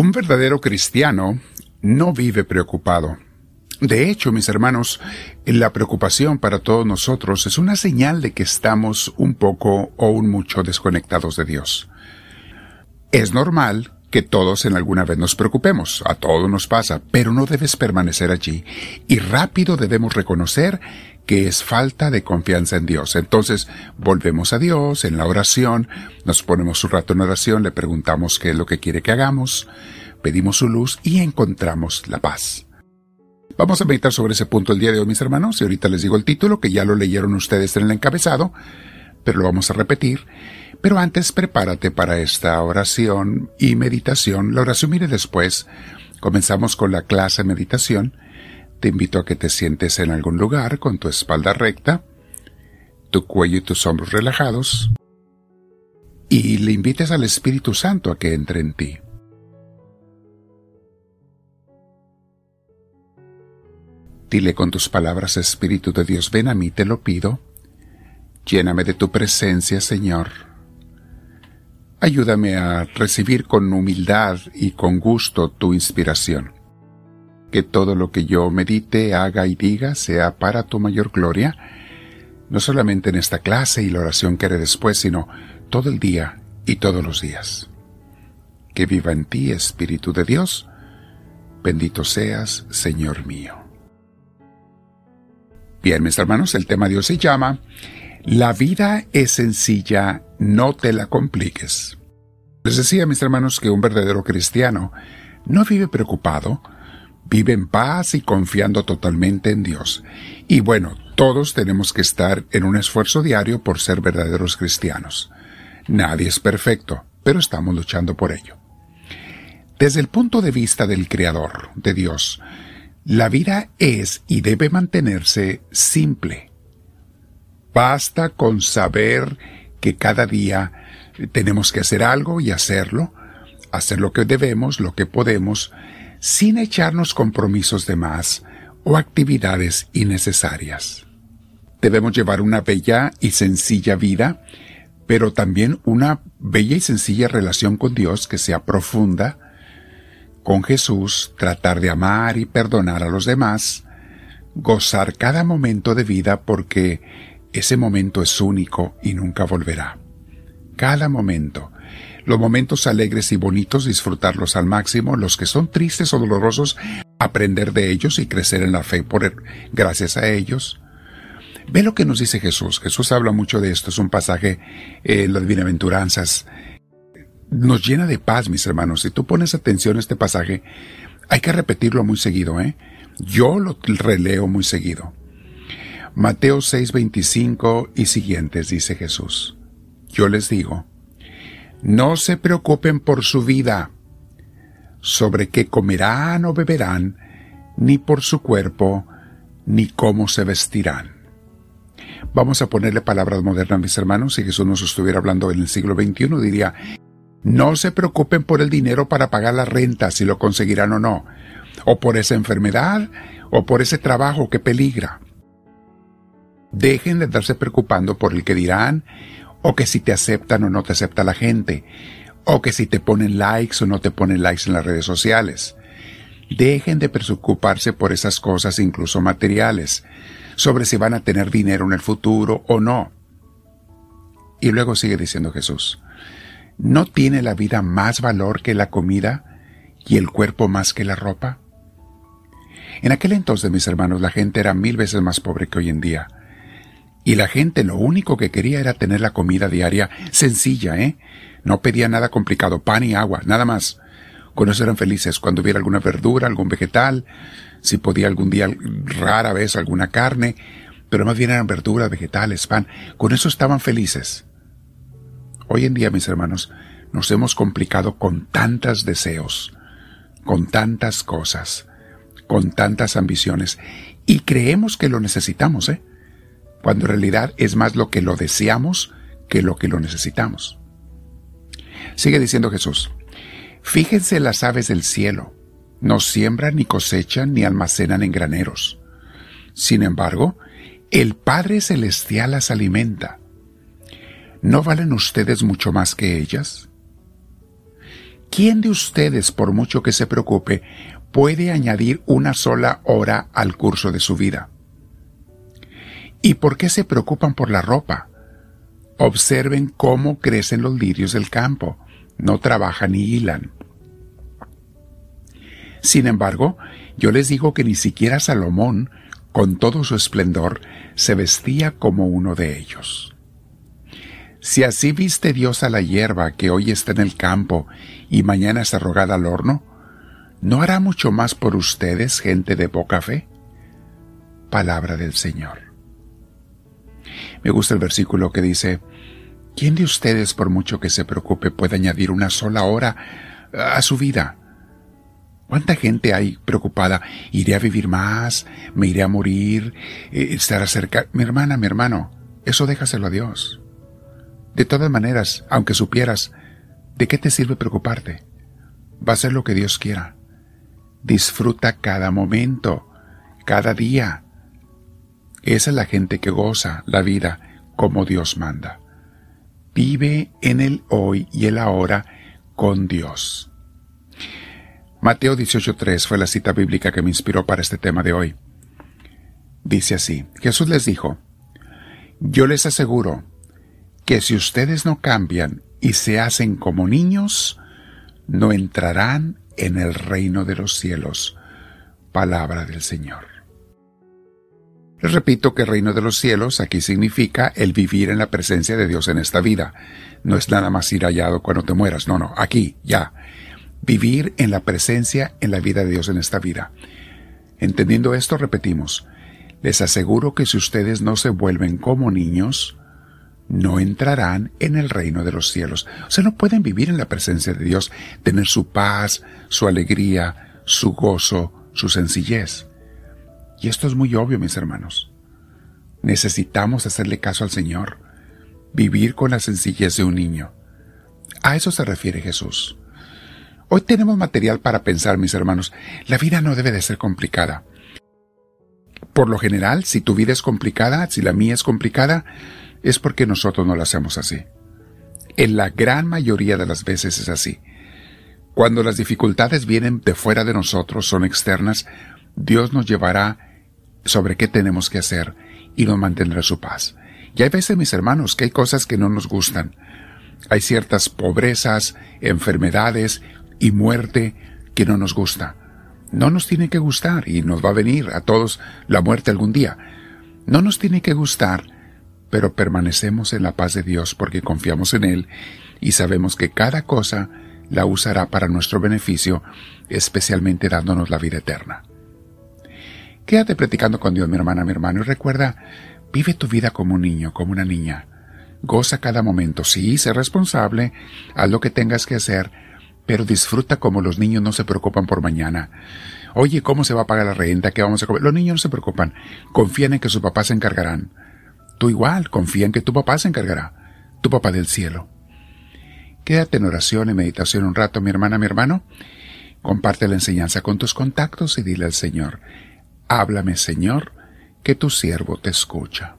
Un verdadero cristiano no vive preocupado. De hecho, mis hermanos, la preocupación para todos nosotros es una señal de que estamos un poco o un mucho desconectados de Dios. Es normal que todos en alguna vez nos preocupemos, a todos nos pasa, pero no debes permanecer allí y rápido debemos reconocer que es falta de confianza en Dios. Entonces volvemos a Dios en la oración, nos ponemos un rato en oración, le preguntamos qué es lo que quiere que hagamos, pedimos su luz y encontramos la paz. Vamos a meditar sobre ese punto el día de hoy, mis hermanos, y ahorita les digo el título, que ya lo leyeron ustedes en el encabezado, pero lo vamos a repetir. Pero antes prepárate para esta oración y meditación. La oración mire después. Comenzamos con la clase meditación te invito a que te sientes en algún lugar con tu espalda recta, tu cuello y tus hombros relajados, y le invites al Espíritu Santo a que entre en ti. Dile con tus palabras, Espíritu de Dios, ven a mí, te lo pido. Lléname de tu presencia, Señor. Ayúdame a recibir con humildad y con gusto tu inspiración que todo lo que yo medite, haga y diga sea para tu mayor gloria, no solamente en esta clase y la oración que haré después, sino todo el día y todos los días. Que viva en ti, Espíritu de Dios, bendito seas, Señor mío. Bien, mis hermanos, el tema de hoy se llama La vida es sencilla, no te la compliques. Les decía, mis hermanos, que un verdadero cristiano no vive preocupado, vive en paz y confiando totalmente en Dios. Y bueno, todos tenemos que estar en un esfuerzo diario por ser verdaderos cristianos. Nadie es perfecto, pero estamos luchando por ello. Desde el punto de vista del Creador, de Dios, la vida es y debe mantenerse simple. Basta con saber que cada día tenemos que hacer algo y hacerlo, hacer lo que debemos, lo que podemos, sin echarnos compromisos de más o actividades innecesarias. Debemos llevar una bella y sencilla vida, pero también una bella y sencilla relación con Dios que sea profunda, con Jesús, tratar de amar y perdonar a los demás, gozar cada momento de vida porque ese momento es único y nunca volverá. Cada momento, los momentos alegres y bonitos disfrutarlos al máximo, los que son tristes o dolorosos, aprender de ellos y crecer en la fe por gracias a ellos. Ve lo que nos dice Jesús. Jesús habla mucho de esto. Es un pasaje en las bienaventuranzas. Nos llena de paz, mis hermanos. Si tú pones atención a este pasaje, hay que repetirlo muy seguido, ¿eh? Yo lo releo muy seguido. Mateo 6:25 y siguientes, dice Jesús. Yo les digo, no se preocupen por su vida, sobre qué comerán o beberán, ni por su cuerpo, ni cómo se vestirán. Vamos a ponerle palabras modernas, mis hermanos. Si Jesús nos estuviera hablando en el siglo XXI, diría, no se preocupen por el dinero para pagar la renta, si lo conseguirán o no, o por esa enfermedad, o por ese trabajo que peligra. Dejen de estarse preocupando por el que dirán, o que si te aceptan o no te acepta la gente, o que si te ponen likes o no te ponen likes en las redes sociales. Dejen de preocuparse por esas cosas incluso materiales, sobre si van a tener dinero en el futuro o no. Y luego sigue diciendo Jesús, ¿no tiene la vida más valor que la comida y el cuerpo más que la ropa? En aquel entonces, mis hermanos, la gente era mil veces más pobre que hoy en día y la gente lo único que quería era tener la comida diaria sencilla, ¿eh? No pedía nada complicado, pan y agua, nada más. Con eso eran felices, cuando hubiera alguna verdura, algún vegetal, si podía algún día, rara vez, alguna carne, pero más bien eran verduras, vegetales, pan. Con eso estaban felices. Hoy en día, mis hermanos, nos hemos complicado con tantos deseos, con tantas cosas, con tantas ambiciones, y creemos que lo necesitamos, ¿eh? Cuando en realidad es más lo que lo deseamos que lo que lo necesitamos. Sigue diciendo Jesús, fíjense las aves del cielo, no siembran ni cosechan ni almacenan en graneros. Sin embargo, el Padre Celestial las alimenta. ¿No valen ustedes mucho más que ellas? ¿Quién de ustedes, por mucho que se preocupe, puede añadir una sola hora al curso de su vida? ¿Y por qué se preocupan por la ropa? Observen cómo crecen los lirios del campo. No trabajan ni hilan. Sin embargo, yo les digo que ni siquiera Salomón, con todo su esplendor, se vestía como uno de ellos. Si así viste Dios a la hierba que hoy está en el campo y mañana es arrogada al horno, ¿no hará mucho más por ustedes, gente de poca fe? Palabra del Señor. Me gusta el versículo que dice, ¿quién de ustedes, por mucho que se preocupe, puede añadir una sola hora a su vida? ¿Cuánta gente hay preocupada? ¿Iré a vivir más? ¿Me iré a morir? Eh, ¿Estará cerca? Mi hermana, mi hermano, eso déjaselo a Dios. De todas maneras, aunque supieras, ¿de qué te sirve preocuparte? Va a ser lo que Dios quiera. Disfruta cada momento, cada día. Esa es la gente que goza la vida como Dios manda. Vive en el hoy y el ahora con Dios. Mateo 18.3 fue la cita bíblica que me inspiró para este tema de hoy. Dice así, Jesús les dijo, Yo les aseguro que si ustedes no cambian y se hacen como niños, no entrarán en el reino de los cielos. Palabra del Señor. Les repito que el reino de los cielos aquí significa el vivir en la presencia de Dios en esta vida. No es nada más ir hallado cuando te mueras, no, no, aquí, ya. Vivir en la presencia, en la vida de Dios en esta vida. Entendiendo esto, repetimos, les aseguro que si ustedes no se vuelven como niños, no entrarán en el reino de los cielos. O sea, no pueden vivir en la presencia de Dios, tener su paz, su alegría, su gozo, su sencillez. Y esto es muy obvio, mis hermanos. Necesitamos hacerle caso al Señor, vivir con la sencillez de un niño. A eso se refiere Jesús. Hoy tenemos material para pensar, mis hermanos. La vida no debe de ser complicada. Por lo general, si tu vida es complicada, si la mía es complicada, es porque nosotros no la hacemos así. En la gran mayoría de las veces es así. Cuando las dificultades vienen de fuera de nosotros, son externas, Dios nos llevará sobre qué tenemos que hacer y nos mantendrá su paz. Y hay veces, mis hermanos, que hay cosas que no nos gustan. Hay ciertas pobrezas, enfermedades y muerte que no nos gusta. No nos tiene que gustar y nos va a venir a todos la muerte algún día. No nos tiene que gustar, pero permanecemos en la paz de Dios porque confiamos en Él y sabemos que cada cosa la usará para nuestro beneficio, especialmente dándonos la vida eterna. Quédate platicando con Dios, mi hermana, mi hermano, y recuerda, vive tu vida como un niño, como una niña. Goza cada momento, sí, sé responsable, haz lo que tengas que hacer, pero disfruta como los niños no se preocupan por mañana. Oye, ¿cómo se va a pagar la renta? ¿Qué vamos a comer? Los niños no se preocupan, confían en que sus papás se encargarán. Tú igual, confía en que tu papá se encargará, tu papá del cielo. Quédate en oración y meditación un rato, mi hermana, mi hermano. Comparte la enseñanza con tus contactos y dile al Señor, Háblame, Señor, que tu siervo te escucha.